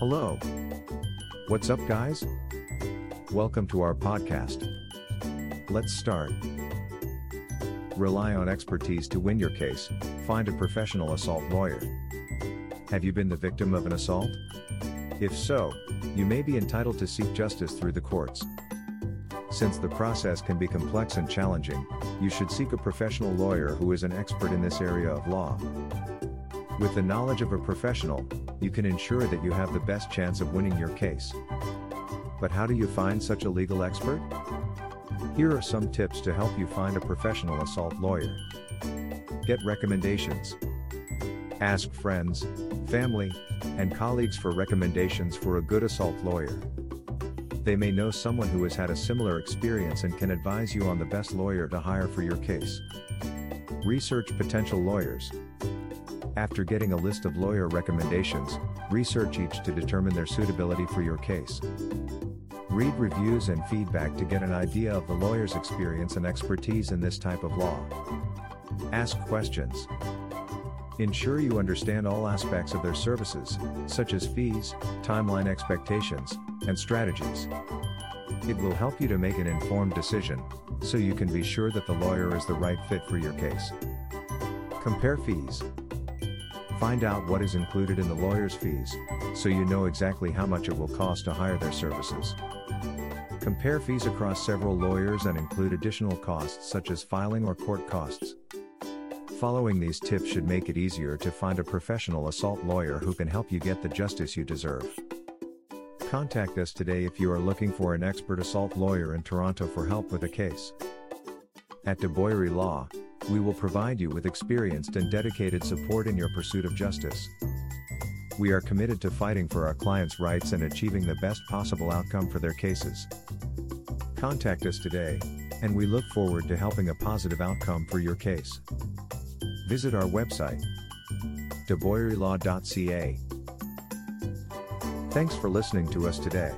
Hello. What's up, guys? Welcome to our podcast. Let's start. Rely on expertise to win your case, find a professional assault lawyer. Have you been the victim of an assault? If so, you may be entitled to seek justice through the courts. Since the process can be complex and challenging, you should seek a professional lawyer who is an expert in this area of law. With the knowledge of a professional, you can ensure that you have the best chance of winning your case. But how do you find such a legal expert? Here are some tips to help you find a professional assault lawyer. Get recommendations. Ask friends, family, and colleagues for recommendations for a good assault lawyer. They may know someone who has had a similar experience and can advise you on the best lawyer to hire for your case. Research potential lawyers. After getting a list of lawyer recommendations, research each to determine their suitability for your case. Read reviews and feedback to get an idea of the lawyer's experience and expertise in this type of law. Ask questions. Ensure you understand all aspects of their services, such as fees, timeline expectations, and strategies. It will help you to make an informed decision, so you can be sure that the lawyer is the right fit for your case. Compare fees. Find out what is included in the lawyer's fees, so you know exactly how much it will cost to hire their services. Compare fees across several lawyers and include additional costs such as filing or court costs. Following these tips should make it easier to find a professional assault lawyer who can help you get the justice you deserve. Contact us today if you are looking for an expert assault lawyer in Toronto for help with a case. At Deboyrie Law, we will provide you with experienced and dedicated support in your pursuit of justice. We are committed to fighting for our clients' rights and achieving the best possible outcome for their cases. Contact us today, and we look forward to helping a positive outcome for your case. Visit our website, deboyrielaw.ca. Thanks for listening to us today.